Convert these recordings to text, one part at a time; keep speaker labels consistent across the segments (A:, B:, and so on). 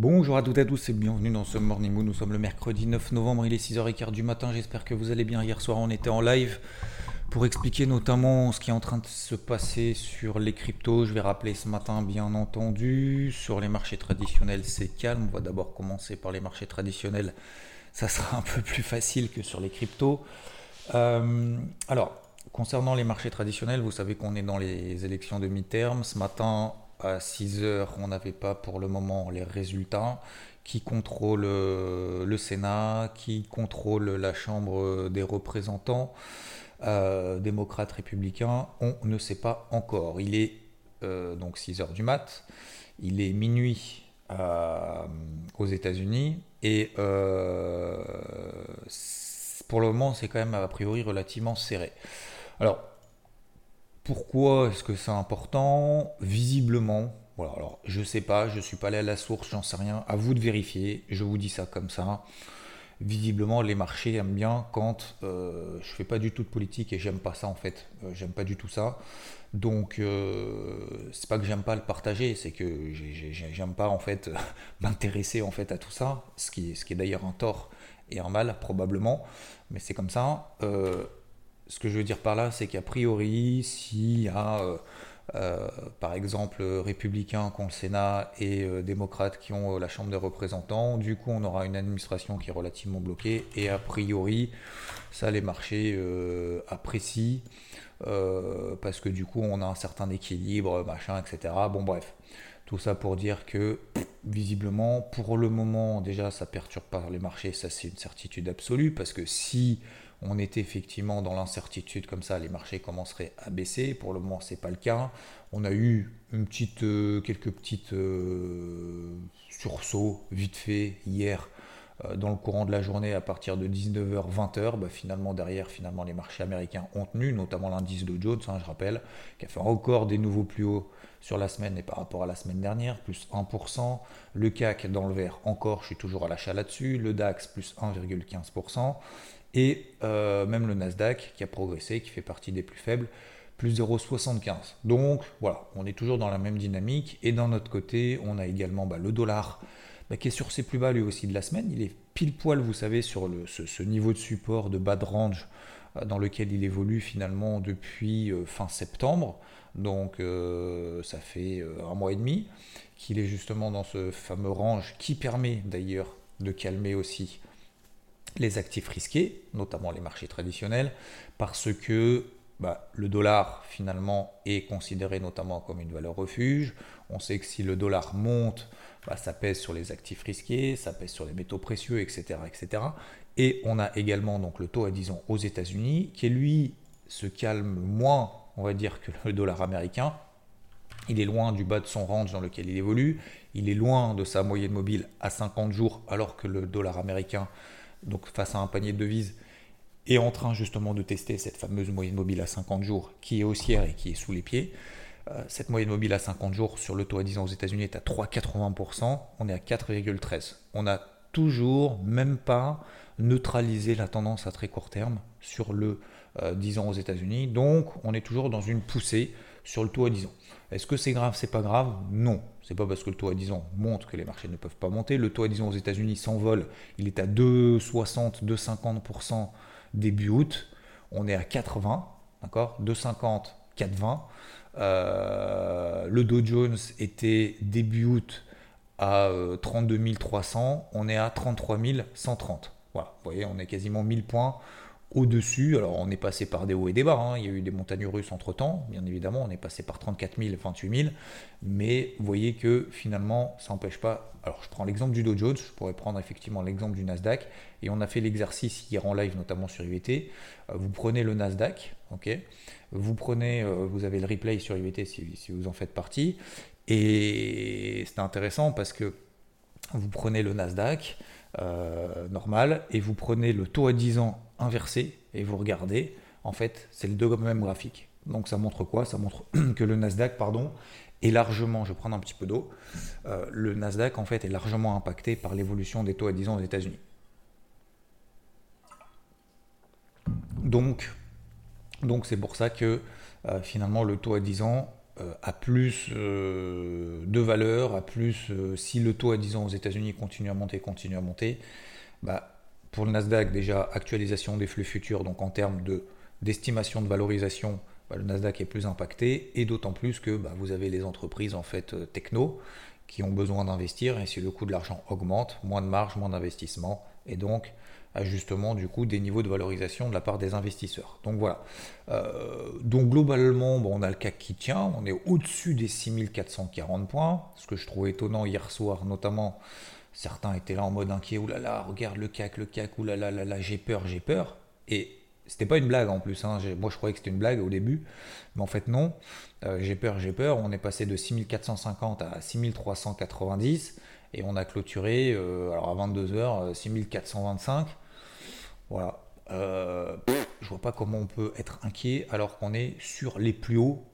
A: Bonjour à toutes et à tous et bienvenue dans ce Morning Moon. Nous sommes le mercredi 9 novembre, il est 6h15 du matin. J'espère que vous allez bien. Hier soir, on était en live pour expliquer notamment ce qui est en train de se passer sur les cryptos. Je vais rappeler ce matin, bien entendu, sur les marchés traditionnels, c'est calme. On va d'abord commencer par les marchés traditionnels. Ça sera un peu plus facile que sur les cryptos. Euh, alors, concernant les marchés traditionnels, vous savez qu'on est dans les élections de mi-terme. Ce matin, à 6 heures, on n'avait pas pour le moment les résultats. Qui contrôle euh, le Sénat, qui contrôle la Chambre des représentants, euh, démocrates, républicains, on ne sait pas encore. Il est euh, donc 6 heures du mat, il est minuit aux États-Unis et pour le moment, c'est quand même a priori relativement serré. Alors, pourquoi est-ce que c'est important? Visiblement, voilà, alors je sais pas, je suis pas allé à la source, j'en sais rien. À vous de vérifier. Je vous dis ça comme ça. Visiblement, les marchés aiment bien quand euh, je fais pas du tout de politique et j'aime pas ça en fait. Euh, j'aime pas du tout ça. Donc, euh, c'est pas que j'aime pas le partager, c'est que j'aime pas en fait m'intéresser en fait à tout ça, ce qui, ce qui est d'ailleurs un tort et un mal probablement, mais c'est comme ça. Euh, ce que je veux dire par là, c'est qu'a priori, s'il y a, euh, euh, par exemple, républicains qui ont le Sénat et démocrates qui ont la Chambre des représentants, du coup, on aura une administration qui est relativement bloquée, et a priori, ça, les marchés apprécient, parce que du coup, on a un certain équilibre, machin, etc. Bon, bref. Tout ça pour dire que visiblement, pour le moment, déjà, ça perturbe pas les marchés, ça c'est une certitude absolue, parce que si on était effectivement dans l'incertitude comme ça, les marchés commenceraient à baisser. Pour le moment, c'est pas le cas. On a eu une petite, euh, quelques petites euh, sursauts vite fait hier euh, dans le courant de la journée à partir de 19h, 20h. Bah, finalement, derrière, finalement, les marchés américains ont tenu, notamment l'indice de Jones, hein, je rappelle, qui a fait encore des nouveaux plus hauts sur la semaine et par rapport à la semaine dernière, plus 1%. Le CAC dans le vert encore, je suis toujours à l'achat là-dessus. Le DAX, plus 1,15%. Et euh, même le Nasdaq qui a progressé, qui fait partie des plus faibles, plus 0,75. Donc voilà, on est toujours dans la même dynamique. Et d'un autre côté, on a également bah, le dollar bah, qui est sur ses plus bas lui aussi de la semaine. Il est pile poil, vous savez, sur ce, niveau de support de bas de range euh, dans lequel il évolue finalement depuis euh, fin septembre. Donc ça fait un mois et demi qu'il est justement dans ce fameux range qui permet d'ailleurs de calmer aussi les actifs risqués, notamment les marchés traditionnels, parce que bah, le dollar finalement est considéré notamment comme une valeur refuge. On sait que si le dollar monte, bah, ça pèse sur les actifs risqués, ça pèse sur les métaux précieux, etc., etc. Et on a également donc le taux à 10 ans aux États-Unis qui lui se calme moins, on va dire, que le dollar américain. Il est loin du bas de son range dans lequel il évolue. Il est loin de sa moyenne mobile à 50 jours, alors que le dollar américain, donc face à un panier de devises, est en train justement de tester cette fameuse moyenne mobile à 50 jours qui est haussière et qui est sous les pieds. Euh, cette moyenne mobile à 50 jours sur le taux à 10 ans aux États-Unis est à 3,80%, on est à 4,13%. On n'a toujours même pas neutralisé la tendance à très court terme sur le 10 euh, ans aux États-Unis, donc on est toujours dans une poussée sur le taux à 10 ans. Est-ce que c'est grave C'est pas grave? Non. C'est pas parce que le taux à 10 ans monte que les marchés ne peuvent pas monter. Le taux à 10 ans aux États-Unis s'envole. Il est à 2,60, 2,50% début août. On est à 4,20, d'accord? 2,50, 4,20. Euh, le Dow Jones était début août à 32 euh, 300, on est à 33 130. Voilà, vous voyez, on est quasiment 1000 points au-dessus. Alors on est passé par des hauts et des bas, hein. il y a eu des montagnes russes entre-temps, bien évidemment, on est passé par 34 000, 28 000, mais vous voyez que finalement ça n'empêche pas... Alors je prends l'exemple du Dow Jones, je pourrais prendre effectivement l'exemple du Nasdaq, et on a fait l'exercice hier en live, notamment sur IVT. Euh, vous prenez le Nasdaq, ok vous prenez, euh, vous avez le replay sur IVT si, si vous en faites partie, Et c'est intéressant parce que vous prenez le Nasdaq euh, normal et vous prenez le taux à 10 ans inversé et vous regardez, en fait, c'est le deux même graphique. Donc ça montre quoi? Ça montre que le Nasdaq, pardon, est largement, je vais prendre un petit peu d'eau, euh, le Nasdaq en fait est largement impacté par l'évolution des taux à 10 ans aux États-Unis. Donc, donc c'est pour ça que euh, finalement le taux à 10 ans euh, a plus de valeur, a plus si le taux à 10 ans aux États-Unis continue à monter, continue à monter, bah, pour le Nasdaq déjà actualisation des flux futurs, donc en termes de d'estimation de valorisation, bah, le Nasdaq est plus impacté et d'autant plus que bah, vous avez les entreprises en fait techno qui ont besoin d'investir et si le coût de l'argent augmente, moins de marge, moins d'investissement et donc ajustement du coup des niveaux de valorisation de la part des investisseurs. Donc voilà. Euh, donc globalement, on a le CAC qui tient, on est au-dessus des 6440 points, ce que je trouve étonnant hier soir, notamment certains étaient là en mode inquiet, oulala, regarde le CAC, le CAC, oulala, là, là, j'ai peur, j'ai peur. Et c'était pas une blague en plus, hein. moi je croyais que c'était une blague au début, mais en fait non, euh, j'ai peur, j'ai peur, on est passé de 6450 à 6390 et on a clôturé euh, alors à 22h 6425. Voilà. Euh, je vois pas comment on peut être inquiet alors qu'on est sur les plus hauts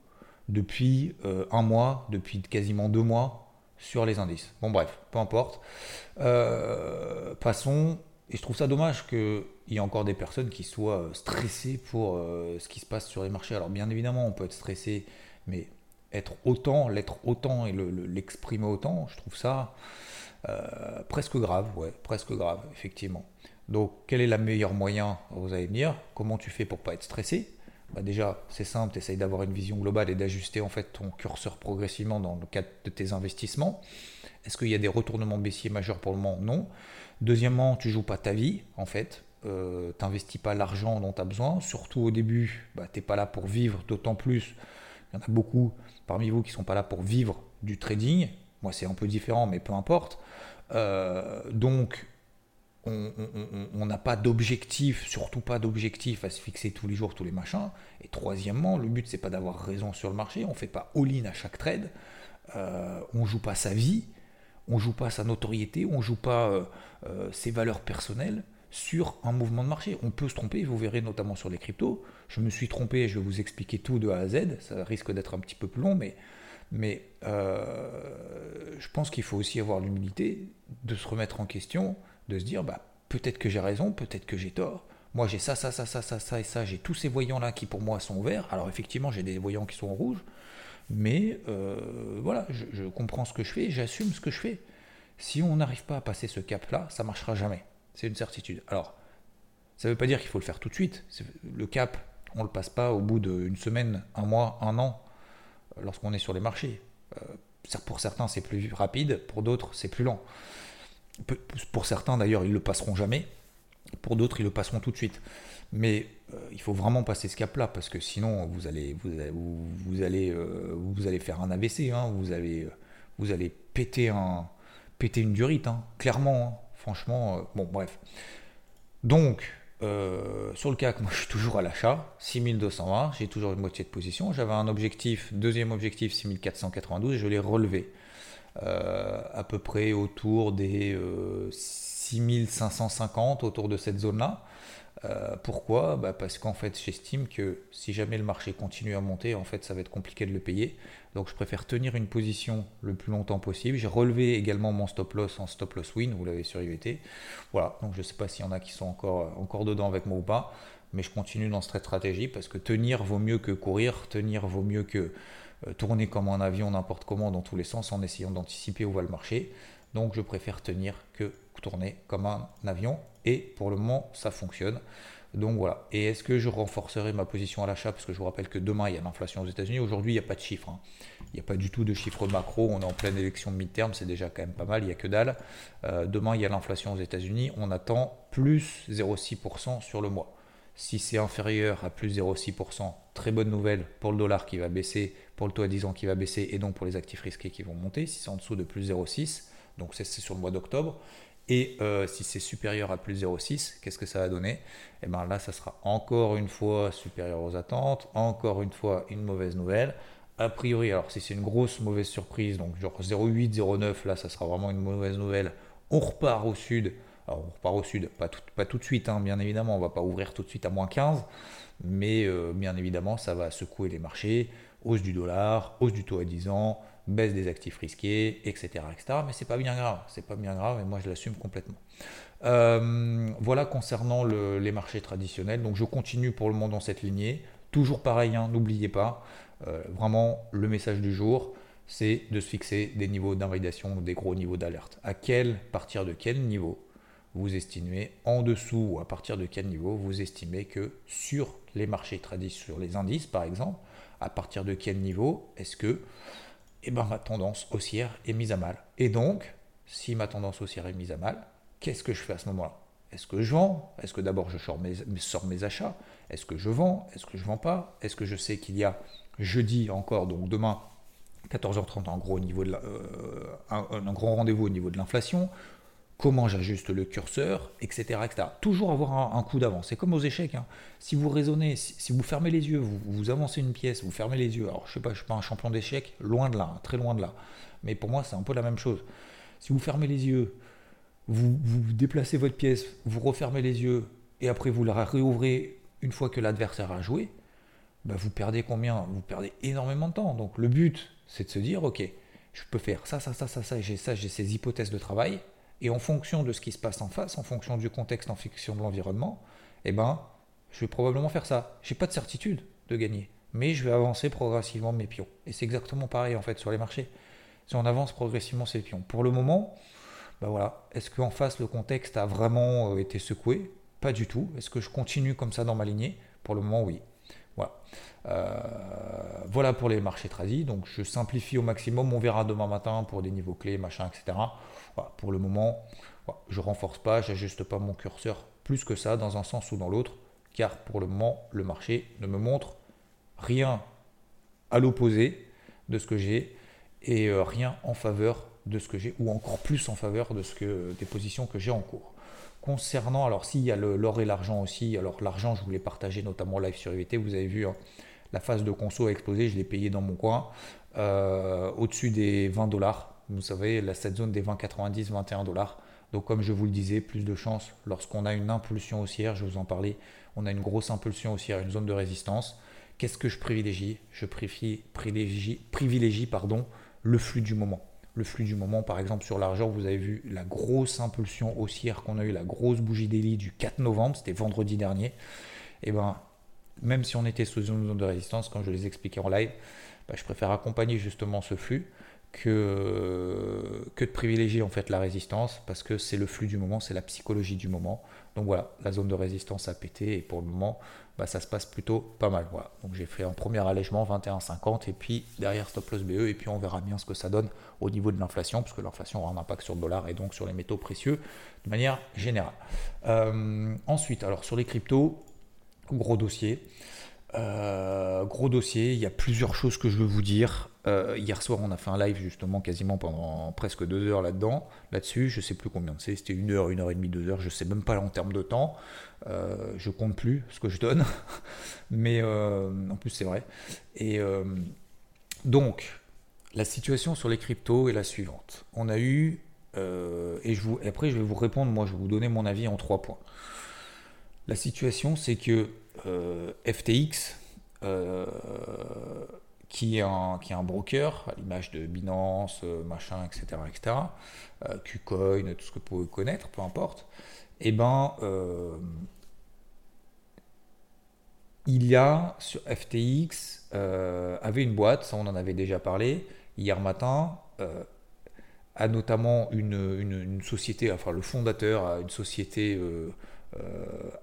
A: depuis euh, un mois, depuis quasiment deux mois sur les indices. Bon bref, peu importe. Euh, passons. Et je trouve ça dommage qu'il y ait encore des personnes qui soient stressées pour ce qui se passe sur les marchés. Alors bien évidemment, on peut être stressé, mais être autant, l'être autant et l'exprimer autant, je trouve ça presque grave, ouais, presque grave, effectivement. Donc, quel est le meilleur moyen Vous allez me dire, comment tu fais pour pas être stressé? Bah Déjà, c'est simple, tu essayes d'avoir une vision globale et d'ajuster en fait ton curseur progressivement dans le cadre de tes investissements. Est-ce qu'il y a des retournements baissiers majeurs pour le moment? Non. Deuxièmement, tu joues pas ta vie en fait. Euh, tu n'investis pas l'argent dont tu as besoin. Surtout au début, bah, tu n'es pas là pour vivre, d'autant plus. Il y en a beaucoup parmi vous qui ne sont pas là pour vivre du trading. Moi, c'est un peu différent, mais peu importe. Euh, donc, on n'a pas d'objectif, surtout pas d'objectif à se fixer tous les jours, tous les machins. Et troisièmement, le but c'est pas d'avoir raison sur le marché, on fait pas all-in à chaque trade, euh, on joue pas sa vie, on joue pas sa notoriété, on joue pas euh, euh, ses valeurs personnelles sur un mouvement de marché. On peut se tromper, vous verrez notamment sur les cryptos. Je me suis trompé, je vais vous expliquer tout de A à Z, ça risque d'être un petit peu plus long, mais, mais je pense qu'il faut aussi avoir l'humilité de se remettre en question de se dire bah, peut-être que j'ai raison, peut-être que j'ai tort. Moi j'ai ça, ça, ça, ça, ça, ça et ça, j'ai tous ces voyants-là qui pour moi sont verts. Alors effectivement j'ai des voyants qui sont rouges, mais euh, voilà, je, comprends ce que je fais, j'assume ce que je fais. Si on n'arrive pas à passer ce cap-là, ça marchera jamais. C'est une certitude. Alors, ça ne veut pas dire qu'il faut le faire tout de suite. Le cap, on ne le passe pas au bout d'une semaine, un mois, un an, lorsqu'on est sur les marchés. Euh, pour certains, c'est plus rapide, pour d'autres, c'est plus lent. Pour certains d'ailleurs, ils le passeront jamais. Pour d'autres, ils le passeront tout de suite. Mais euh, il faut vraiment passer ce cap-là parce que sinon, vous allez, vous, allez, euh, vous allez faire un AVC. Hein. vous, allez, euh, vous allez péter, un, péter une durite, hein. clairement. Hein. franchement, bon, bref. Donc, sur le CAC, moi je suis toujours à l'achat, 6220, j'ai toujours une moitié de position. J'avais un objectif, deuxième objectif 6492 et je l'ai relevé. Euh, à peu près autour des 6550, euh, autour de cette zone-là. Euh, pourquoi? Bah Parce qu'en fait, j'estime que si jamais le marché continue à monter, en fait, ça va être compliqué de le payer. Donc, je préfère tenir une position le plus longtemps possible. J'ai relevé également mon stop loss en stop loss win, vous l'avez sur IVT. Voilà, donc je ne sais pas s'il y en a qui sont encore, encore dedans avec moi ou pas, mais je continue dans cette stratégie parce que tenir vaut mieux que courir, tenir vaut mieux que tourner comme un avion n'importe comment dans tous les sens en essayant d'anticiper où va le marché. Donc je préfère tenir que tourner comme un avion et pour le moment ça fonctionne. Donc voilà. Et est-ce que je renforcerai ma position à l'achat? Parce que je vous rappelle que demain il y a l'inflation aux États-Unis. Aujourd'hui il n'y a pas de chiffres. Hein. Il n'y a pas du tout de chiffres macro. On est en pleine élection de mid-term. C'est déjà quand même pas mal. Il n'y a que dalle. Euh, demain il y a l'inflation aux États-Unis. On attend plus 0,6% sur le mois. Si c'est inférieur à plus 0,6%, très bonne nouvelle pour le dollar qui va baisser, pour le taux à 10 ans qui va baisser et donc pour les actifs risqués qui vont monter. Si c'est en dessous de plus 0,6, donc c'est sur le mois d'octobre. Et euh, si c'est supérieur à plus 0,6%, qu'est-ce que ça va donner? Et eh bien là, ça sera encore une fois supérieur aux attentes, encore une fois une mauvaise nouvelle, a priori, alors si c'est une grosse mauvaise surprise, donc genre 0,8, 0,9, là ça sera vraiment une mauvaise nouvelle, on repart au sud. Alors on repart au sud, pas tout, de suite, hein, bien évidemment, on va pas ouvrir tout de suite à moins 15, mais euh, bien évidemment ça va secouer les marchés, hausse du dollar, hausse du taux à 10 ans, baisse des actifs risqués, etc. etc. mais c'est pas bien grave, c'est pas bien grave, et moi je l'assume complètement. Euh, voilà concernant les marchés traditionnels, donc je continue pour le moment dans cette lignée, toujours pareil, hein, n'oubliez pas, euh, vraiment, le message du jour, c'est de se fixer des niveaux d'invalidation, des gros niveaux d'alerte. À quel, partir de quel niveau vous estimez, en dessous ou à partir de quel niveau vous estimez que sur les marchés traditionnels, sur les indices par exemple, à partir de quel niveau est-ce que eh ben, ma tendance haussière est mise à mal? Et donc, si ma tendance haussière est mise à mal, qu'est-ce que je fais à ce moment-là? Est-ce que je vends? Est-ce que d'abord je sors mes, achats? Est-ce que je vends? Est-ce que je ne vends pas? Est-ce que je sais qu'il y a jeudi encore, donc demain, 14h30 en gros au niveau de euh, un, grand rendez-vous au niveau de l'inflation, comment j'ajuste le curseur, etc. etc. Toujours avoir un, coup d'avance. C'est comme aux échecs. Hein. Si vous raisonnez, si, vous fermez les yeux, vous, avancez une pièce, vous fermez les yeux. Alors je je suis pas un champion d'échecs, loin de là, hein, très loin de là. Mais pour moi, c'est un peu la même chose. Si vous fermez les yeux, vous, vous déplacez votre pièce, vous refermez les yeux, et après vous la réouvrez une fois que l'adversaire a joué, bah, vous perdez combien? Vous perdez énormément de temps. Donc le but, c'est de se dire, ok, je peux faire ça, ça, ça, ça, ça, j'ai ça, j'ai ces hypothèses de travail, et en fonction de ce qui se passe en face, en fonction du contexte, en fonction de l'environnement, eh ben, je vais probablement faire ça. J'ai pas de certitude de gagner, mais je vais avancer progressivement mes pions. Et c'est exactement pareil en fait sur les marchés. Si on avance progressivement ces pions. Pour le moment, bah voilà, est-ce qu'en face le contexte a vraiment euh, été secoué? Pas du tout. Est-ce que je continue comme ça dans ma lignée? Pour le moment, oui. Voilà. Euh, voilà pour les marchés tradis. Donc je simplifie au maximum. On verra demain matin pour des niveaux clés, machin, etc. Pour le moment, je renforce pas, j'ajuste pas mon curseur plus que ça dans un sens ou dans l'autre, car pour le moment, le marché ne me montre rien à l'opposé de ce que j'ai et euh, rien en faveur de ce que j'ai, ou encore plus en faveur de ce que des positions que j'ai en cours. Concernant, alors s'il y a l'or et l'argent aussi, alors l'argent je voulais partager notamment live sur IVT, vous avez vu hein, la phase de conso a explosé, je l'ai payé dans mon coin, euh, au-dessus des 20 dollars, vous savez, cette zone des 20,90, 21 dollars. Donc comme je vous le disais, plus de chance lorsqu'on a une impulsion haussière, je vous en parlais, on a une grosse impulsion haussière, une zone de résistance. Qu'est-ce que je privilégie? Je privilégie, privilégie, pardon, le flux du moment le flux du moment. Par exemple, sur l'argent, vous avez vu la grosse impulsion haussière qu'on a eu, la grosse bougie d'Eli du 4 novembre, c'était vendredi dernier. Et eh ben, même si on était sous une zone de résistance, comme je les expliquais en live, ben, je préfère accompagner justement ce flux que, de privilégier en fait la résistance parce que c'est le flux du moment, c'est la psychologie du moment. Donc voilà, la zone de résistance a pété et pour le moment, bah, ça se passe plutôt pas mal. Voilà. Donc j'ai fait un premier allègement 21,50 et puis derrière stop loss BE et puis on verra bien ce que ça donne au niveau de l'inflation parce que l'inflation aura un impact sur le dollar et donc sur les métaux précieux de manière générale. Euh, ensuite, alors sur les cryptos, gros dossier. Euh, gros dossier, il y a plusieurs choses que je veux vous dire. Euh, hier soir, on a fait un live justement quasiment pendant presque deux heures là-dedans, là-dessus. Je sais plus combien c'est, c'était une heure, une heure et demie, deux heures. Je sais même pas en termes de temps. Euh, je compte plus ce que je donne, mais en plus c'est vrai. Et donc, la situation sur les cryptos est la suivante. On a eu, et, je vous, et après je vais vous répondre. Moi, je vais vous donner mon avis en trois points. La situation, c'est que euh, FTX, euh, qui, est un, qui est un broker, à l'image de Binance, euh, machin, etc., etc., Qcoin, tout ce que vous pouvez connaître, peu importe, et eh ben, il y a sur FTX, avait une boîte, ça on en avait déjà parlé, hier matin, a notamment une, une, société, enfin le fondateur a une société euh,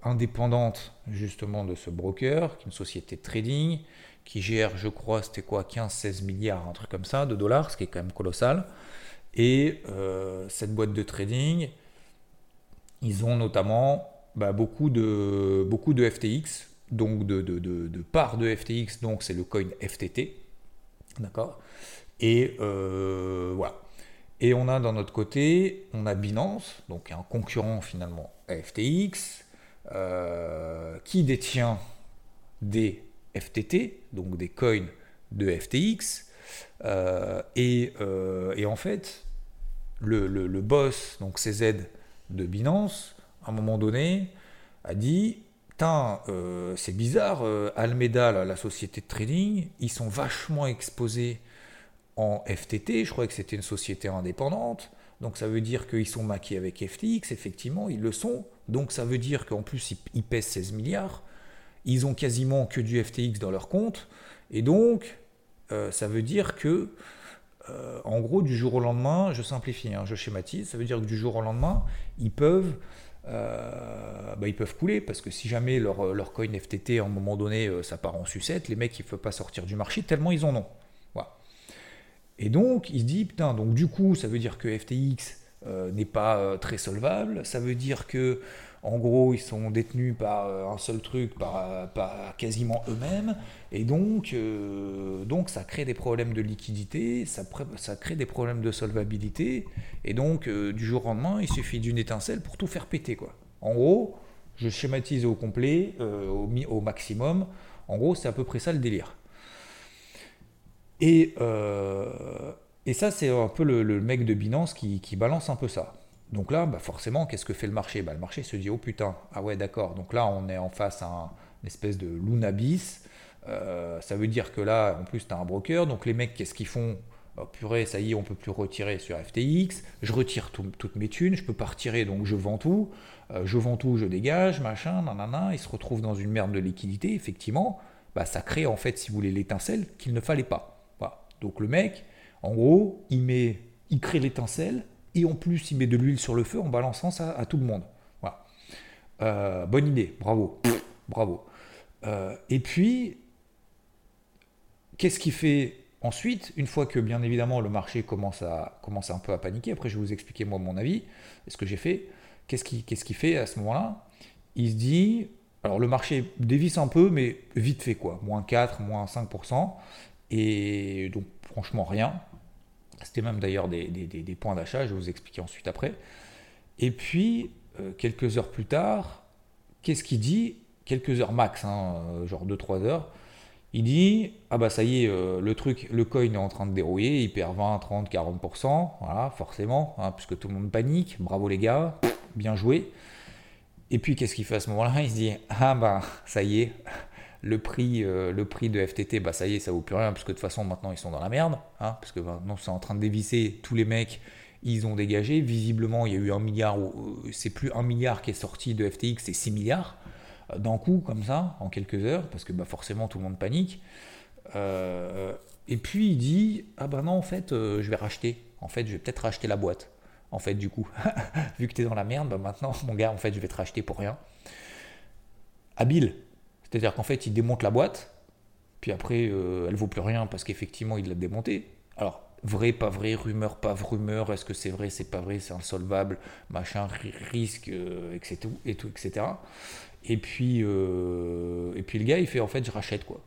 A: indépendante justement de ce broker, qui est une société de trading, qui gère, je crois, c'était quoi, 15-16 milliards, un truc comme ça, de dollars, ce qui est quand même colossal. Et euh, cette boîte de trading, ils ont notamment bah, beaucoup, de, beaucoup de FTX, donc de, parts de FTX, donc c'est le coin FTT. D'accord? Et euh, voilà. Et on a dans notre côté, on a Binance, donc un concurrent finalement à FTX, euh, qui détient des FTT, donc des coins de FTX. Et, et, en fait, le, le, boss, donc CZ de Binance, à un moment donné, a dit c'est bizarre, Almeda, la société de trading, ils sont vachement exposés en FTT. Je crois que c'était une société indépendante. Donc ça veut dire qu'ils sont maqués avec FTX, effectivement, ils le sont. Donc ça veut dire qu'en plus, ils pèsent 16 milliards. Ils ont quasiment que du FTX dans leur compte. Et donc, euh, ça veut dire que, euh, en gros, du jour au lendemain, je simplifie, hein, je schématise, ça veut dire que du jour au lendemain, ils peuvent, euh, bah, ils peuvent couler. Parce que si jamais leur, leur coin FTT, à un moment donné, ça part en sucette, les mecs, ils ne peuvent pas sortir du marché tellement ils en ont. Et donc, il se dit, putain, donc du coup, ça veut dire que FTX euh, n'est pas euh, très solvable, ça veut dire que, en gros, ils sont détenus par euh, un seul truc, par, quasiment eux-mêmes, et donc, donc ça crée des problèmes de liquidité, ça, crée des problèmes de solvabilité, et donc, du jour au lendemain, il suffit d'une étincelle pour tout faire péter, quoi. En gros, je schématise au complet, au maximum, en gros, c'est à peu près ça le délire. Et, euh, et ça, c'est un peu le, mec de Binance qui, balance un peu ça. Donc là, bah forcément, qu'est-ce que fait le marché? Bah, Le marché se dit, oh putain, ah ouais, d'accord. Donc là, on est en face à un, une espèce de Lunabis. Euh, ça veut dire que là, en plus, tu as un broker. Donc les mecs, qu'est-ce qu'ils font? Oh, Purée, ça y est, on peut plus retirer sur FTX. Je retire toutes mes thunes. Je peux pas retirer, donc je vends tout. Euh, je vends tout, je dégage, machin, nanana. Ils se retrouvent dans une merde de liquidité. Effectivement, bah, ça crée en fait, si vous voulez, l'étincelle qu'il ne fallait pas. Donc le mec, en gros, il, met, il crée l'étincelle et en plus il met de l'huile sur le feu en balançant ça à tout le monde. Voilà. Euh, bonne idée, bravo, bravo. Euh, et puis, qu'est-ce qu'il fait ensuite, une fois que bien évidemment le marché commence, à, commence un peu à paniquer, après je vais vous expliquer moi mon avis, ce que j'ai fait, qu'est-ce qu'il fait à ce moment-là? Il se dit, alors le marché dévisse un peu, mais vite fait quoi, moins 4, moins 5%, et donc, franchement, rien. C'était même d'ailleurs des, points d'achat, je vais vous expliquer ensuite après. Et puis, euh, quelques heures plus tard, qu'est-ce qu'il dit? Quelques heures max, hein, euh, genre 2-3 heures. Il dit Ah bah ça y est, euh, le truc, le coin est en train de dérouiller, il perd 20, 30, 40%. Voilà, forcément, hein, puisque tout le monde panique. Bravo les gars, bien joué. Et puis qu'est-ce qu'il fait à ce moment-là? Il se dit Ah bah ça y est, le prix, euh, le prix de FTT, bah ça y est, ça vaut plus rien, parce que de toute façon, maintenant, ils sont dans la merde, hein, parce que maintenant, c'est en train de dévisser, tous les mecs, ils ont dégagé, visiblement, il y a eu un milliard, euh, c'est plus un milliard qui est sorti de FTX, c'est 6 milliards, euh, d'un coup, comme ça, en quelques heures, parce que bah, forcément, tout le monde panique. et puis, il dit, ah bah non, en fait, je vais racheter, en fait, je vais peut-être racheter la boîte. En fait, du coup, vu que tu es dans la merde, bah maintenant, mon gars, en fait, je vais te racheter pour rien. Habile, c'est-à-dire qu'en fait, il démonte la boîte, puis après, euh, elle vaut plus rien parce qu'effectivement, il l'a démontée. Alors, vrai, pas vrai, rumeur, pas rumeur, est-ce que c'est vrai, c'est pas vrai, c'est insolvable, machin, risque, euh, etc., et tout, etc. Et puis, euh, et puis le gars, il fait en fait, je rachète quoi.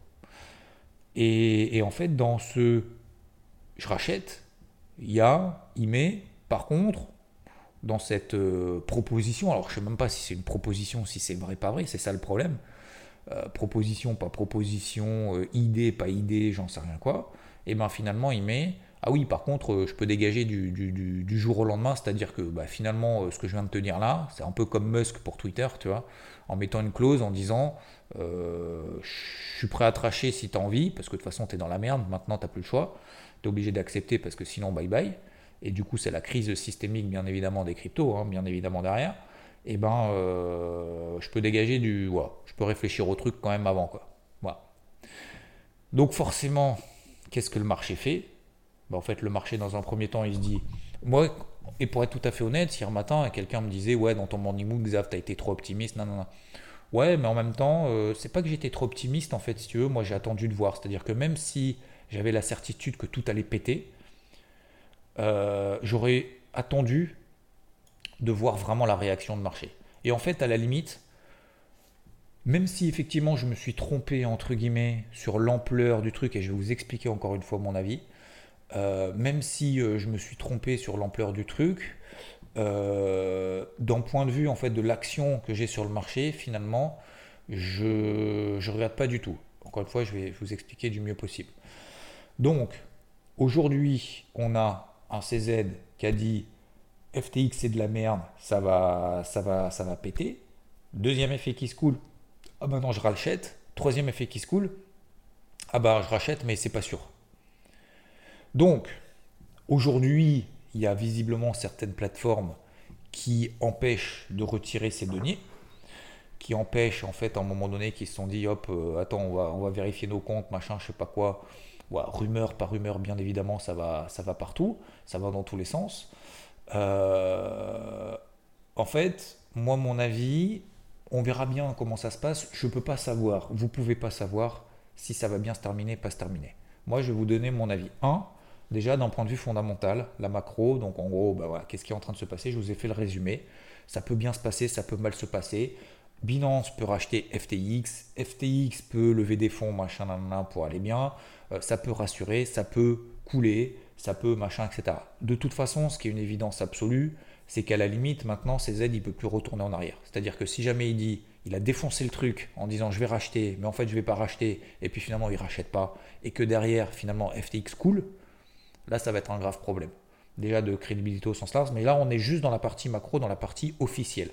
A: Et, et en fait, dans ce je rachète, il y a, il met, par contre, dans cette proposition, alors je sais même pas si c'est une proposition, si c'est vrai, pas vrai, c'est ça le problème euh, proposition, pas proposition, euh, idée, pas idée, j'en sais rien quoi, et ben finalement il met ah oui, par contre, euh, je peux dégager du, jour au lendemain, c'est-à-dire que bah, finalement, ce que je viens de te dire là, c'est un peu comme Musk pour Twitter, tu vois, en mettant une clause en disant je suis prêt à tracher si tu as envie, parce que de toute façon, tu es dans la merde, maintenant, tu plus le choix, tu es obligé d'accepter parce que sinon, bye bye. Et du coup, c'est la crise systémique, bien évidemment, des cryptos, hein, bien évidemment derrière eh ben, euh, je peux dégager du. Je peux réfléchir au truc quand même avant. Quoi. Voilà. Donc, forcément, qu'est-ce que le marché fait? Ben, En fait, le marché, dans un premier temps, il se dit Moi, et pour être tout à fait honnête, un matin, quelqu'un me disait Ouais, dans ton morning mood, Xav, t'as été trop optimiste. Non, non, non. Ouais, mais en même temps, euh, c'est pas que j'étais trop optimiste, en fait, si tu veux. Moi, j'ai attendu de voir. C'est-à-dire que même si j'avais la certitude que tout allait péter, euh, j'aurais attendu de voir vraiment la réaction de marché. Et en fait, à la limite, même si effectivement je me suis trompé entre guillemets sur l'ampleur du truc, et je vais vous expliquer encore une fois mon avis, euh, même si euh, je me suis trompé sur l'ampleur du truc, euh, d'un point de vue en fait de l'action que j'ai sur le marché, finalement, je ne regrette pas du tout. Encore une fois, je vais vous expliquer du mieux possible. Donc, aujourd'hui, on a un CZ qui a dit FTX c'est de la merde, ça va, ça va, ça va péter. Deuxième effet qui se coule, ah ben non, je rachète. Troisième effet qui se coule, ah bah je rachète, mais c'est pas sûr. Donc, aujourd'hui, il y a visiblement certaines plateformes qui empêchent de retirer ces deniers, qui empêchent en fait à un moment donné qu'ils se sont dit hop, euh, attends, on va, on va vérifier nos comptes, machin, je sais pas quoi. rumeur par rumeur, bien évidemment, ça va, ça va partout, ça va dans tous les sens. Euh, en fait, moi, mon avis, on verra bien comment ça se passe. Je ne peux pas savoir, vous ne pouvez pas savoir si ça va bien se terminer, pas se terminer. Moi, je vais vous donner mon avis. Un, déjà d'un point de vue fondamental, la macro, donc en gros, bah qu'est-ce qui est en train de se passer? Je vous ai fait le résumé. Ça peut bien se passer, ça peut mal se passer. Binance peut racheter FTX, FTX peut lever des fonds, machin, pour aller bien. Euh, ça peut rassurer, ça peut couler, ça peut machin, etc. De toute façon, ce qui est une évidence absolue, c'est qu'à la limite, maintenant, ces aides, il ne peut plus retourner en arrière. C'est-à-dire que si jamais il dit, il a défoncé le truc en disant je vais racheter, mais en fait je ne vais pas racheter, et puis finalement il ne rachète pas, et que derrière, finalement, FTX coule, là, ça va être un grave problème. Déjà de crédibilité au sens large, mais là, on est juste dans la partie macro, dans la partie officielle.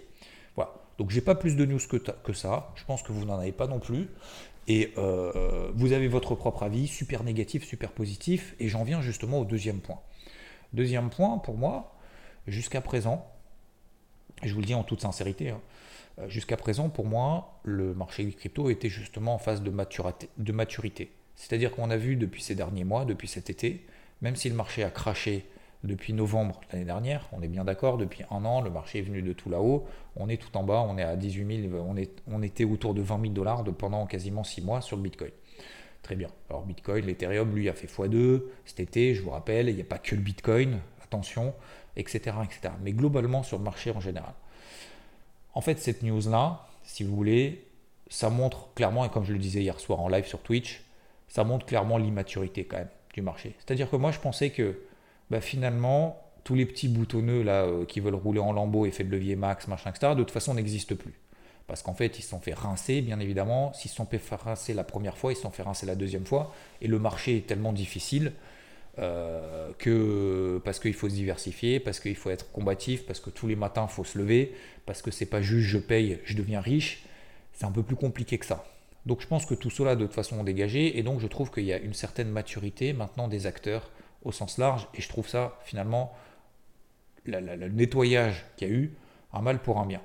A: Voilà. Donc, j'ai pas plus de news que, que ça. Je pense que vous n'en avez pas non plus. Et euh, vous avez votre propre avis, super négatif, super positif. Et j'en viens justement au deuxième point. Deuxième point, pour moi, jusqu'à présent, je vous le dis en toute sincérité, hein, euh, jusqu'à présent, pour moi, le marché des crypto était justement en phase de maturité. De maturité. C'est-à-dire qu'on a vu depuis ces derniers mois, depuis cet été, même si le marché a craché depuis novembre l'année dernière, on est bien d'accord, depuis un an, le marché est venu de tout là-haut, on est tout en bas, on est à 18 000, on, était autour de 20 000 dollars pendant quasiment 6 mois sur le Bitcoin. Très bien. Alors Bitcoin, l'Ethereum, lui, a fait x2 cet été, je vous rappelle, il n'y a pas que le Bitcoin, attention, etc., etc. Mais globalement sur le marché en général. En fait, cette news-là, si vous voulez, ça montre clairement, et comme je le disais hier soir en live sur Twitch, ça montre clairement l'immaturité quand même du marché. C'est-à-dire que moi, je pensais que bah, finalement, tous les petits boutonneux là, euh, qui veulent rouler en lambeau, effet de levier max, machin, etc., de toute façon, n'existent plus. Parce qu'en fait, ils se sont fait rincer, bien évidemment. S'ils se sont fait rincer la première fois, ils se sont fait rincer la deuxième fois. Et le marché est tellement difficile euh, que parce qu'il faut se diversifier, parce qu'il faut être combatif, parce que tous les matins, il faut se lever, parce que c'est pas juste je paye, je deviens riche. C'est un peu plus compliqué que ça. Donc je pense que tout cela de toute façon dégagé et donc je trouve qu'il y a une certaine maturité maintenant des acteurs au sens large et je trouve ça finalement le nettoyage qu'il y a eu un mal pour un bien.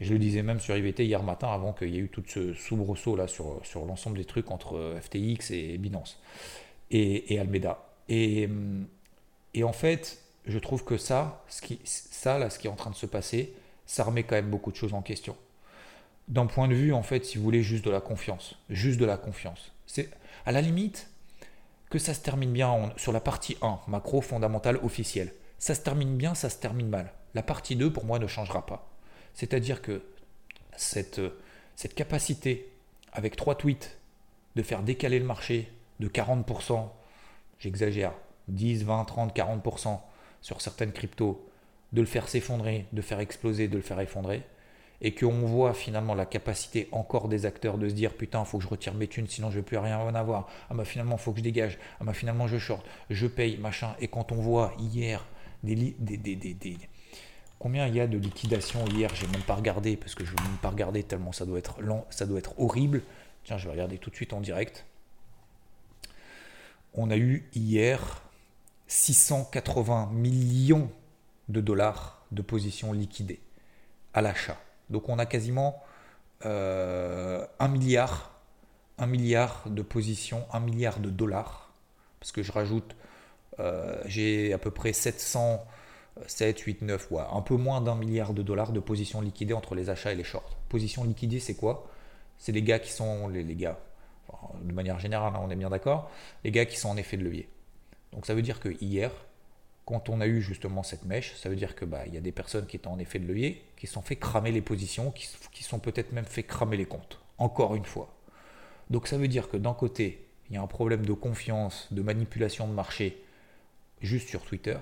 A: je le disais même sur IVT hier matin avant qu'il y ait eu tout ce soubresaut là sur, sur l'ensemble des trucs entre FTX et Binance et, et Almeda. Et, et, en fait, je trouve que ça, ce qui, ça là, ce qui est en train de se passer, ça remet quand même beaucoup de choses en question d'un point de vue, en fait, si vous voulez, juste de la confiance. Juste de la confiance. C'est à la limite que ça se termine bien sur la partie 1, macro fondamentale officielle. Ça se termine bien, ça se termine mal. La partie 2, pour moi, ne changera pas. C'est-à-dire que cette, cette capacité, avec trois tweets, de faire décaler le marché de 40%, j'exagère, 10, 20, 30, 40% sur certaines cryptos, de le faire s'effondrer, de faire exploser, de le faire effondrer, et qu'on voit finalement la capacité encore des acteurs de se dire putain, faut que je retire mes thunes, sinon je ne vais plus rien en avoir. Ah bah finalement, faut que je dégage. Ah bah finalement, je short, je paye, machin. Et quand on voit hier des, des, des, des combien il y a de liquidations hier, j'ai même pas regardé parce que je vais même pas regarder tellement ça doit être lent, ça doit être horrible. Tiens, je vais regarder tout de suite en direct. On a eu hier 680 millions de dollars de positions liquidées à l'achat. Donc on a quasiment euh, un milliard, un milliard de positions, un milliard de dollars, parce que je rajoute, euh, j'ai à peu près 700, 7, 8, 9, ouais, un peu moins d'un milliard de dollars de positions liquidées entre les achats et les shorts. Positions liquidées, c'est quoi? C'est les gars qui sont, les, gars, de manière générale, hein, on est bien d'accord, les gars qui sont en effet de levier. Donc ça veut dire que hier, quand on a eu justement cette mèche, ça veut dire que bah il y a des personnes qui étaient en effet de levier, qui sont fait cramer les positions, qui, qui sont peut-être même fait cramer les comptes. Encore une fois. Donc ça veut dire que d'un côté, il y a un problème de confiance, de manipulation de marché, juste sur Twitter.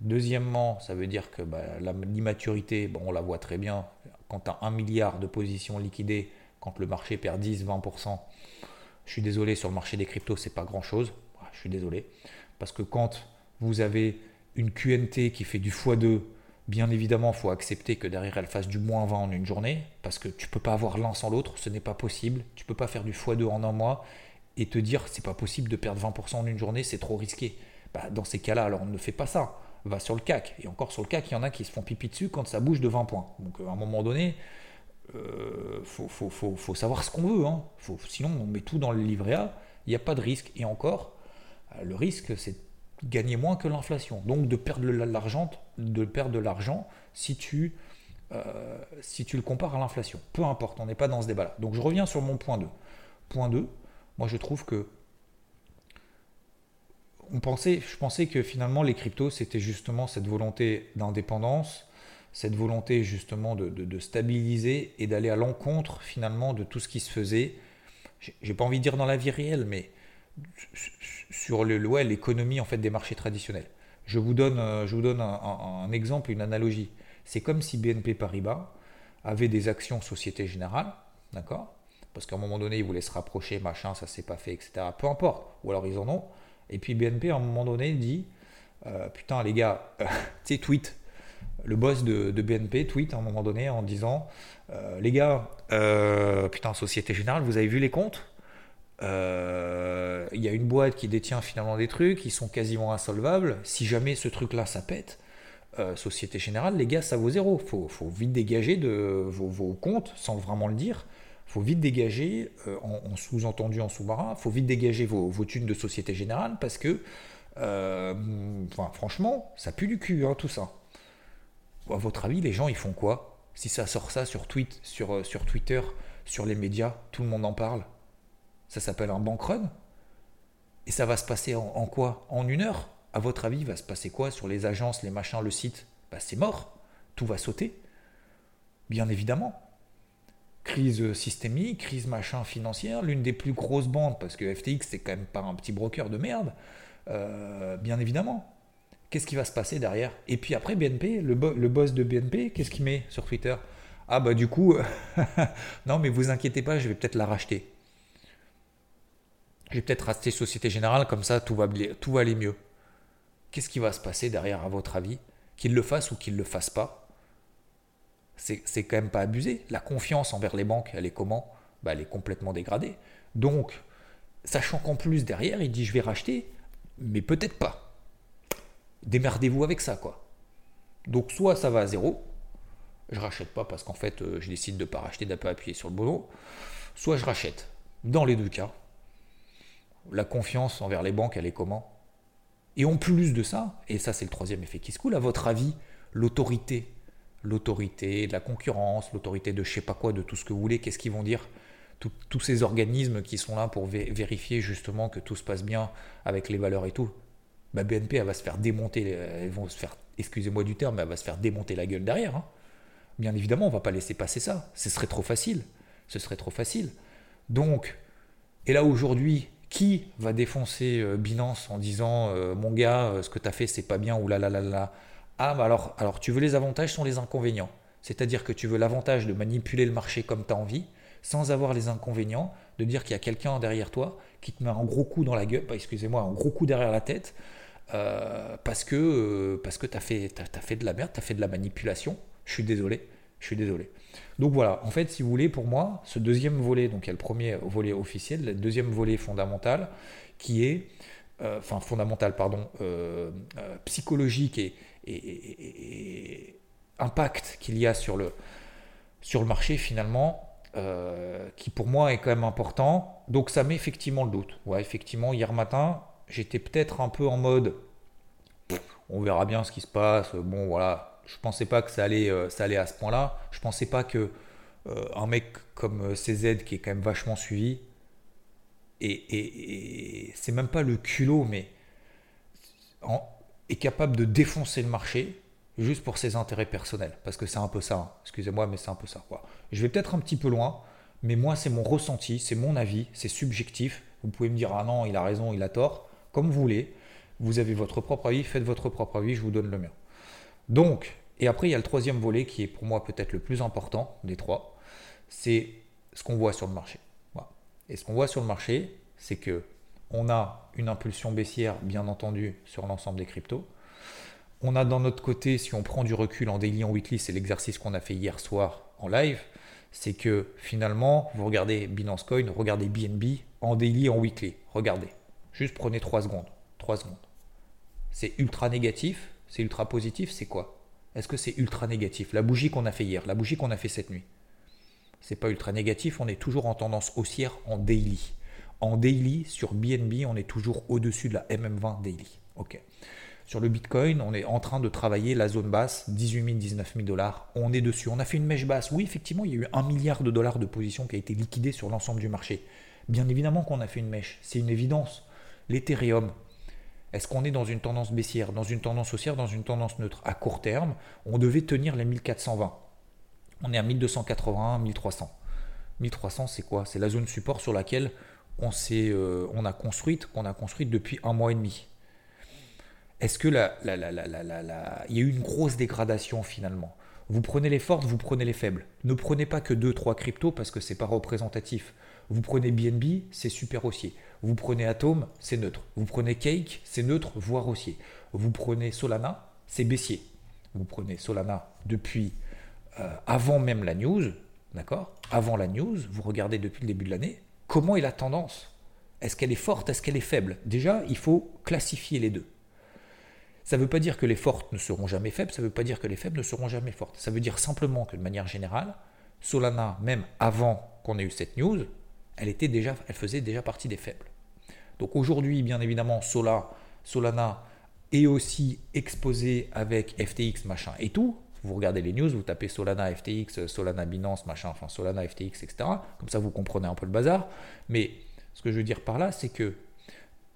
A: Deuxièmement, ça veut dire que bah, l'immaturité, on la voit très bien. Quand tu as un milliard de positions liquidées, quand le marché perd 10-20%, je suis désolé, sur le marché des cryptos, c'est pas grand-chose. je suis désolé. Parce que quand vous avez une QNT qui fait du x2, bien évidemment, faut accepter que derrière elle fasse du moins 20 en une journée, parce que tu peux pas avoir l'un sans l'autre, ce n'est pas possible. Tu peux pas faire du x2 en un mois et te dire c'est pas possible de perdre 20% en une journée, c'est trop risqué. Bah, dans ces cas-là, alors on ne fait pas ça. Va sur le CAC. Et encore sur le CAC, il y en a qui se font pipi dessus quand ça bouge de 20 points. Donc à un moment donné, euh, faut, savoir ce qu'on veut. Hein. sinon, on met tout dans le livret A, il n'y a pas de risque. Et encore, euh, le risque, c'est gagner moins que l'inflation. Donc de perdre de l'argent, de perdre de l'argent si tu, euh, si tu le compares à l'inflation. Peu importe, on n'est pas dans ce débat-là. Donc je reviens sur mon point 2. Point 2, moi je trouve que on pensait, je pensais que finalement les cryptos, c'était justement cette volonté d'indépendance, cette volonté justement de, stabiliser et d'aller à l'encontre finalement de tout ce qui se faisait, j'ai pas envie de dire dans la vie réelle, mais sur le, l'économie en fait des marchés traditionnels. Je vous donne, euh, je vous donne un, exemple, une analogie. C'est comme si BNP Paribas avait des actions Société Générale, d'accord? Parce qu'à un moment donné, ils voulaient se rapprocher, machin, ça s'est pas fait, etc. Peu importe. Ou alors ils en ont. Et puis BNP, à un moment donné, dit euh, Putain, les gars, tu sais, tweet. Le boss de, BNP tweet à un moment donné en disant euh, Les gars, euh, putain, Société Générale, vous avez vu les comptes? Il y a une boîte qui détient finalement des trucs, ils sont quasiment insolvables. Si jamais ce truc-là, ça pète, Société Générale, les gars, ça vaut zéro. Faut, vite dégager de vos, comptes, sans vraiment le dire faut vite dégager, euh, en, sous-entendu en sous-marin, faut vite dégager vos, vos, de Société Générale parce que, euh, franchement, ça pue du cul, hein, tout ça. Votre avis, les gens, ils font quoi? Si ça sort ça euh, sur Twitter, sur les médias, tout le monde en parle. Ça s'appelle un bank run. Et ça va se passer en, quoi? En une heure À votre avis, il va se passer quoi sur les agences, les machins, le site? Bah, C'est mort. Tout va sauter. Bien évidemment crise systémique, crise machin financière, l'une des plus grosses banques, parce que FTX c'est quand même pas un petit broker de merde, euh, bien évidemment. Qu'est-ce qui va se passer derrière? Et puis après BNP, le boss de BNP, qu'est-ce qu'il met sur Twitter? Ah bah du coup, non mais vous inquiétez pas, je vais peut-être la racheter. Je vais peut-être racheter Société Générale, comme ça tout va, tout va aller mieux. Qu'est-ce qui va se passer derrière à votre avis? Qu'il le fasse ou qu'il ne le fasse pas? C'est quand même pas abusé. La confiance envers les banques, elle est comment? Bah, Elle est complètement dégradée. Donc, sachant qu'en plus, derrière, il dit je vais racheter, mais peut-être pas. Démerdez-vous avec ça, quoi. Donc, soit ça va à zéro, je rachète pas parce qu'en fait, euh, je décide de ne pas racheter, d'un peu appuyer sur le boulot, soit je rachète. Dans les deux cas, la confiance envers les banques, elle est comment? Et en plus de ça, et ça c'est le troisième effet qui se coule, à votre avis, l'autorité l'autorité de la concurrence, l'autorité de je sais pas quoi, de tout ce que vous voulez, qu'est-ce qu'ils vont dire? Tous ces organismes qui sont là pour vérifier justement que tout se passe bien avec les valeurs et tout. Bah BNP, elle va se faire démonter, elles vont se faire, excusez-moi du terme, mais elle va se faire démonter la gueule derrière. Hein. Bien évidemment, on va pas laisser passer ça. Ce serait trop facile. Ce serait trop facile. Donc, et là aujourd'hui, qui va défoncer euh, Binance en disant euh, mon gars, euh, ce que tu as fait, c'est pas bien, ou là là là là ah, bah alors, alors tu veux les avantages sont les inconvénients. C'est-à-dire que tu veux l'avantage de manipuler le marché comme tu as envie, sans avoir les inconvénients de dire qu'il y a quelqu'un derrière toi qui te met un gros coup dans la gueule, excusez-moi, un gros coup derrière la tête, parce que, euh, parce que tu as, fait de la merde, tu as fait de la manipulation. Je suis désolé, je suis désolé. Donc voilà, en fait, si vous voulez, pour moi, ce deuxième volet, donc il y a le premier volet officiel, le deuxième volet fondamental, qui est, euh, enfin fondamental, pardon, psychologique et, et, impact qu'il y a sur le, sur le marché finalement, euh, qui pour moi est quand même important. Donc ça met effectivement le doute. Ouais, effectivement, hier matin, j'étais peut-être un peu en mode, on verra bien ce qui se passe. Bon, voilà, je pensais pas que ça allait, euh, ça allait à ce point-là. Je pensais pas que euh, un mec comme CZ, qui est quand même vachement suivi, et, et c'est même pas le culot, mais est capable de défoncer le marché juste pour ses intérêts personnels. Parce que c'est un peu ça. Hein. Excusez-moi, mais c'est un peu ça. Je vais peut-être un petit peu loin, mais moi, c'est mon ressenti, c'est mon avis, c'est subjectif. Vous pouvez me dire, ah non, il a raison, il a tort, comme vous voulez. Vous avez votre propre avis, faites votre propre avis, je vous donne le mien. Donc, et après, il y a le troisième volet qui est pour moi peut-être le plus important des trois, c'est ce qu'on voit sur le marché. Et ce qu'on voit sur le marché, c'est que on a une impulsion baissière, bien entendu, sur l'ensemble des cryptos. On a dans notre côté, si on prend du recul en daily, en weekly, c'est l'exercice qu'on a fait hier soir en live, c'est que finalement, vous regardez Binance Coin, regardez BNB en daily, en weekly. Regardez. Juste prenez 3 secondes. 3 secondes. C'est ultra négatif, c'est ultra positif, c'est quoi? Est-ce que c'est ultra négatif? La bougie qu'on a fait hier, la bougie qu'on a fait cette nuit. C'est pas ultra négatif, on est toujours en tendance haussière en daily. En daily, sur BNB, on est toujours au-dessus de la MM20 daily. Ok. Sur le Bitcoin, on est en train de travailler la zone basse, 18 000, 19 000 dollars. On est dessus. On a fait une mèche basse. Oui, effectivement, il y a eu un milliard de dollars de position qui a été liquidé sur l'ensemble du marché. Bien évidemment qu'on a fait une mèche. C'est une évidence. L'Ethereum, est-ce qu'on est dans une tendance baissière, dans une tendance haussière, dans une tendance neutre? À court terme, on devait tenir les 1420. On est à 1281, 1300. 1300, c'est quoi? C'est la zone support sur laquelle on, euh, on a construite, qu'on a construite depuis un mois et demi. Est-ce que la, la, la, il y a eu une grosse dégradation finalement? Vous prenez les fortes, vous prenez les faibles. Ne prenez pas que 2-3 cryptos parce que c'est pas représentatif. Vous prenez BNB, c'est super haussier. Vous prenez Atom, c'est neutre. Vous prenez Cake, c'est neutre, voire haussier. Vous prenez Solana, c'est baissier. Vous prenez Solana depuis euh, avant même la news, d'accord? Avant la news, vous regardez depuis le début de l'année, comment est la tendance? Est-ce qu'elle est forte? Est-ce qu'elle est faible? Déjà, il faut classifier les deux. Ça ne veut pas dire que les fortes ne seront jamais faibles, ça ne veut pas dire que les faibles ne seront jamais fortes. Ça veut dire simplement que de manière générale, Solana, même avant qu'on ait eu cette news, elle, était déjà, elle faisait déjà partie des faibles. Donc aujourd'hui, bien évidemment, Sola, Solana est aussi exposé avec FTX, machin et tout. Vous regardez les news, vous tapez Solana FTX, Solana Binance, machin, enfin Solana FTX, etc. Comme ça, vous comprenez un peu le bazar. Mais ce que je veux dire par là, c'est que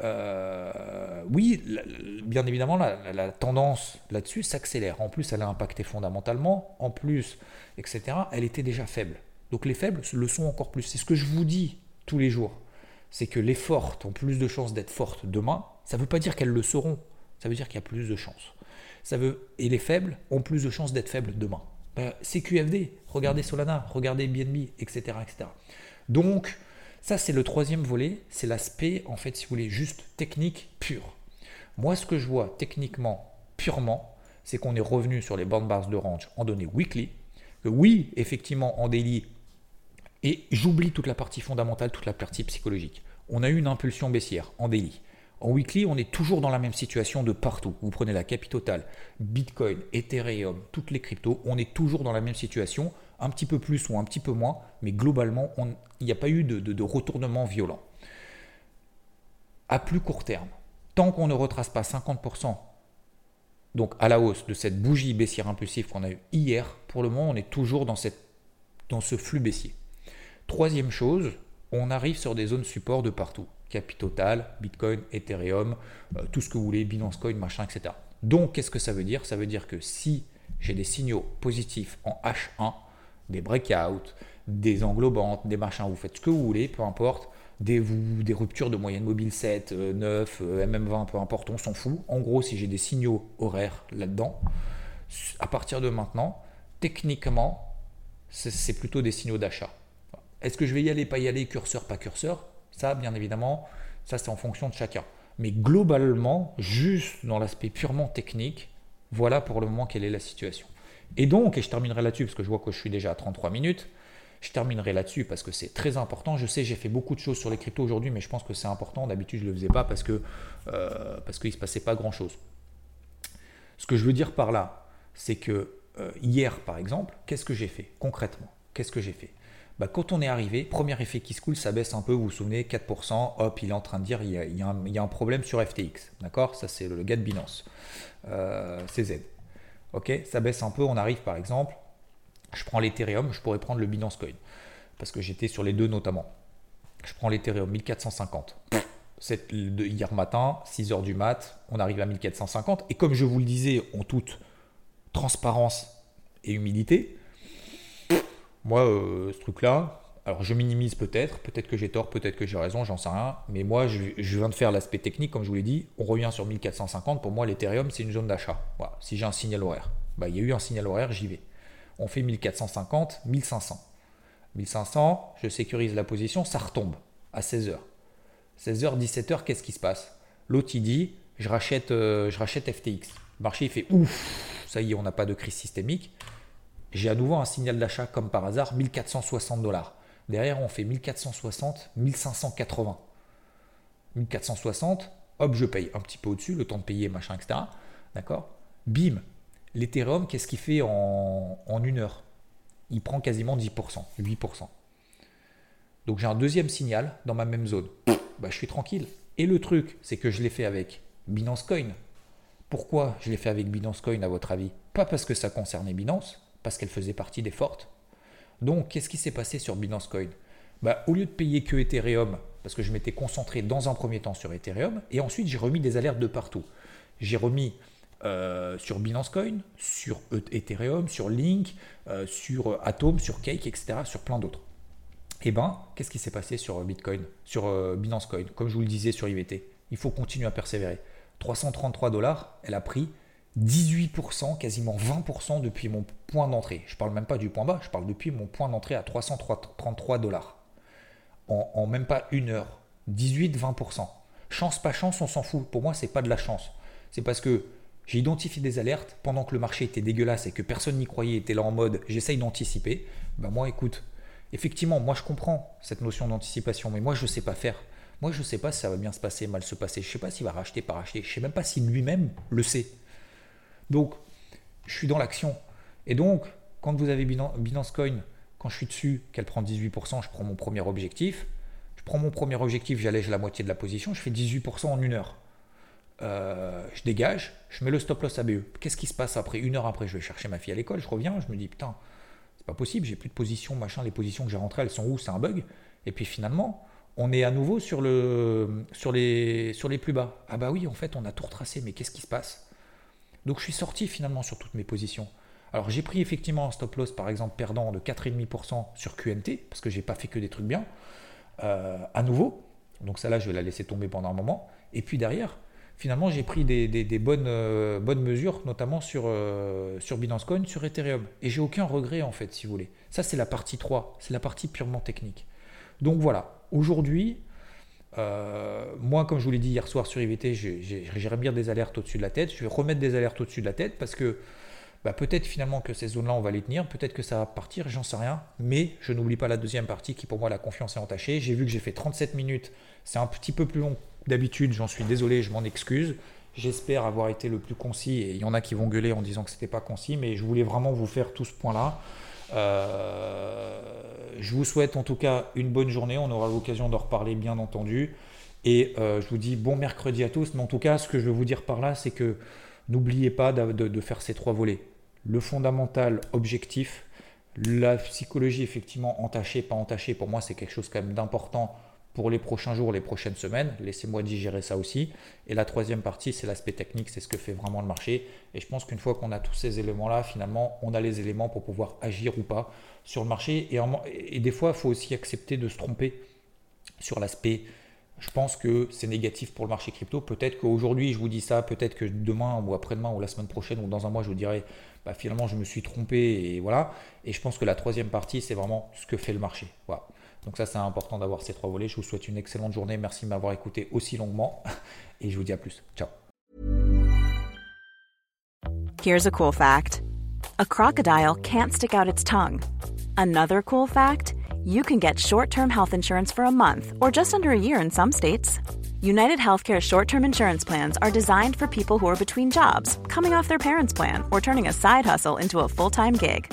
A: euh, oui, bien évidemment, la, tendance là-dessus s'accélère. En plus, elle a impacté fondamentalement. En plus, etc., elle était déjà faible. Donc les faibles le sont encore plus. C'est ce que je vous dis tous les jours. C'est que les fortes ont plus de chances d'être fortes demain. Ça ne veut pas dire qu'elles le seront. Ça veut dire qu'il y a plus de chances. Ça veut, et les faibles ont plus de chances d'être faibles demain. Ben, c'est QFD. Regardez Solana, regardez BNB, etc., etc. Donc, ça, c'est le troisième volet, c'est l'aspect, en fait, si vous voulez, juste technique pur. Moi, ce que je vois techniquement, purement, c'est qu'on est revenu sur les bandes bars de range en données weekly, que oui, effectivement, en daily, et j'oublie toute la partie fondamentale, toute la partie psychologique. On a eu une impulsion baissière en daily. En weekly, on est toujours dans la même situation de partout. Vous prenez la capitale, Bitcoin, Ethereum, toutes les cryptos, on est toujours dans la même situation un petit peu plus ou un petit peu moins, mais globalement, il n'y a pas eu de, retournement violent. À plus court terme, tant qu'on ne retrace pas 50% donc à la hausse de cette bougie baissière impulsive qu'on a eu hier, pour le moment, on est toujours dans ce flux baissier. Troisième chose, on arrive sur des zones support de partout. Capitotal, Bitcoin, Ethereum, euh, tout ce que vous voulez, Binance Coin, machin, etc. Donc, qu'est-ce que ça veut dire? Ça veut dire que si j'ai des signaux positifs en H1, des breakouts, des englobantes, des machins, vous faites ce que vous voulez, peu importe, des, des ruptures de moyenne mobile 7, 9, MM20, peu importe, on s'en fout. En gros, si j'ai des signaux horaires là-dedans, à partir de maintenant, techniquement, c'est plutôt des signaux d'achat. Est-ce que je vais y aller, pas y aller, curseur, pas curseur? Ça, bien évidemment, ça c'est en fonction de chacun. Mais globalement, juste dans l'aspect purement technique, voilà pour le moment quelle est la situation. Et donc, et je terminerai là-dessus parce que je vois que je suis déjà à 33 minutes, je terminerai là-dessus parce que c'est très important. Je sais, j'ai fait beaucoup de choses sur les cryptos aujourd'hui, mais je pense que c'est important. D'habitude, je ne le faisais pas parce que euh, qu'il ne se passait pas grand-chose. Ce que je veux dire par là, c'est que euh, hier, par exemple, qu'est-ce que j'ai fait concrètement? Qu'est-ce que j'ai fait? Bah, quand on est arrivé, premier effet qui se coule, ça baisse un peu, vous vous souvenez, 4%, hop, il est en train de dire il y a, un, problème sur FTX. D'accord? Ça, c'est le gars de Binance, euh, CZ. Ok, ça baisse un peu. On arrive par exemple, je prends l'Ethereum, je pourrais prendre le Binance Coin parce que j'étais sur les deux notamment. Je prends l'Ethereum 1450. hier matin, 6h du mat, on arrive à 1450. Et comme je vous le disais en toute transparence et humilité, moi, euh, ce truc-là, alors je minimise peut-être, peut-être que j'ai tort, peut-être que j'ai raison, j'en sais rien. Mais moi, je, viens de faire l'aspect technique, comme je vous l'ai dit. On revient sur 1450. Pour moi, l'Ethereum, c'est une zone d'achat. Voilà. Si j'ai un signal horaire, bah, il y a eu un signal horaire, j'y vais. On fait 1450, 1500. 1500, je sécurise la position, ça retombe à 16 heures. 16h, 17h, qu'est-ce qui se passe? L'autre, il dit je rachète, euh, je rachète FTX. Le marché, il fait ouf, ça y est, on n'a pas de crise systémique. J'ai à nouveau un signal d'achat, comme par hasard, 1460 dollars. Derrière, on fait 1460, 1580. 1460, hop, je paye un petit peu au-dessus, le temps de payer, machin, etc. D'accord? Bim, l'Ethereum, qu'est-ce qu'il fait en, en une heure? Il prend quasiment 10%, 8%. Donc j'ai un deuxième signal dans ma même zone. Bah, je suis tranquille. Et le truc, c'est que je l'ai fait avec Binance Coin. Pourquoi je l'ai fait avec Binance Coin à votre avis? Pas parce que ça concernait Binance, parce qu'elle faisait partie des fortes. Donc qu'est-ce qui s'est passé sur Binance Coin? Bah, Au lieu de payer que Ethereum, parce que je m'étais concentré dans un premier temps sur Ethereum, et ensuite j'ai remis des alertes de partout. J'ai remis euh, sur Binance Coin, sur e- Ethereum, sur Link, euh, sur Atom, sur Cake, etc., sur plein d'autres. Et eh ben, qu'est-ce qui s'est passé sur Bitcoin, sur euh, Binance Coin? Comme je vous le disais sur IVT, il faut continuer à persévérer. 333 dollars, elle a pris 18%, quasiment 20% depuis mon point d'entrée. Je ne parle même pas du point bas, je parle depuis mon point d'entrée à 333 dollars. En, même pas une heure. 18-20%. Chance, pas chance, on s'en fout. Pour moi, c'est pas de la chance. C'est parce que j'ai identifié des alertes pendant que le marché était dégueulasse et que personne n'y croyait, était là en mode j'essaye d'anticiper. Ben moi, écoute, effectivement, moi je comprends cette notion d'anticipation, mais moi je ne sais pas faire. Moi je ne sais pas si ça va bien se passer, mal se passer. Je sais pas s'il va racheter, pas racheter. Je ne sais même pas si lui-même le sait. Donc, je suis dans l'action. Et donc, quand vous avez Binance Coin, quand je suis dessus, qu'elle prend 18%, je prends mon premier objectif. Je prends mon premier objectif, j'allège la moitié de la position, je fais 18% en une heure. Euh, je dégage, je mets le stop loss ABE. Qu'est-ce qui se passe après Une heure après, je vais chercher ma fille à l'école, je reviens, je me dis putain, c'est pas possible, j'ai plus de position, machin, les positions que j'ai rentrées, elles sont où C'est un bug. Et puis finalement, on est à nouveau sur, le, sur, les, sur les plus bas. Ah bah oui, en fait, on a tout retracé, mais qu'est-ce qui se passe? Donc je suis sorti finalement sur toutes mes positions. Alors j'ai pris effectivement un stop loss, par exemple, perdant de 4,5% sur QNT, parce que j'ai pas fait que des trucs bien, euh, à nouveau. Donc ça là, je vais la laisser tomber pendant un moment. Et puis derrière, finalement, j'ai pris des, bonnes, euh, bonnes mesures, notamment sur, euh, sur Binance Coin, sur Ethereum. Et j'ai aucun regret, en fait, si vous voulez. Ça, c'est la partie 3, c'est la partie purement technique. Donc voilà, aujourd'hui, euh, moi, comme je vous l'ai dit hier soir sur IVT, j'ai remis des alertes au-dessus de la tête. Je vais remettre des alertes au-dessus de la tête parce que bah, peut-être finalement que ces zones-là, on va les tenir, peut-être que ça va partir, j'en sais rien. Mais je n'oublie pas la deuxième partie qui, pour moi, la confiance est entachée. J'ai vu que j'ai fait 37 minutes, c'est un petit peu plus long d'habitude, j'en suis désolé, je m'en excuse. J'espère avoir été le plus concis et il y en a qui vont gueuler en disant que c'était pas concis, mais je voulais vraiment vous faire tout ce point-là. Euh, je vous souhaite en tout cas une bonne journée. On aura l'occasion d'en reparler, bien entendu. Et euh, je vous dis bon mercredi à tous. Mais en tout cas, ce que je veux vous dire par là, c'est que n'oubliez pas de, faire ces trois volets. Le fondamental objectif, la psychologie effectivement entachée, pas entachée, pour moi c'est quelque chose quand même d'important pour les prochains jours, les prochaines semaines. Laissez-moi digérer ça aussi. Et la troisième partie, c'est l'aspect technique, c'est ce que fait vraiment le marché. Et je pense qu'une fois qu'on a tous ces éléments-là, finalement, on a les éléments pour pouvoir agir ou pas sur le marché. Et, des fois, il faut aussi accepter de se tromper sur l'aspect. Je pense que c'est négatif pour le marché crypto. Peut-être qu'aujourd'hui, je vous dis ça, peut-être que demain ou après-demain ou la semaine prochaine ou dans un mois, je vous dirai, bah, finalement, je me suis trompé et voilà. Et je pense que la troisième partie, c'est vraiment ce que fait le marché. Voilà. Donc ça, c'est important d'avoir ces trois volets. Je vous souhaite une excellente journée. Merci de m'avoir écouté aussi longuement. Et je vous dis à plus. Ciao.
B: Here's a cool fact. A crocodile can't stick out its tongue. Another cool fact, you can get short-term health insurance for a month or just under a year in some states. United Healthcare short-term insurance plans are designed for people who are between jobs, coming off their parents' plan, or turning a side hustle into a full-time gig.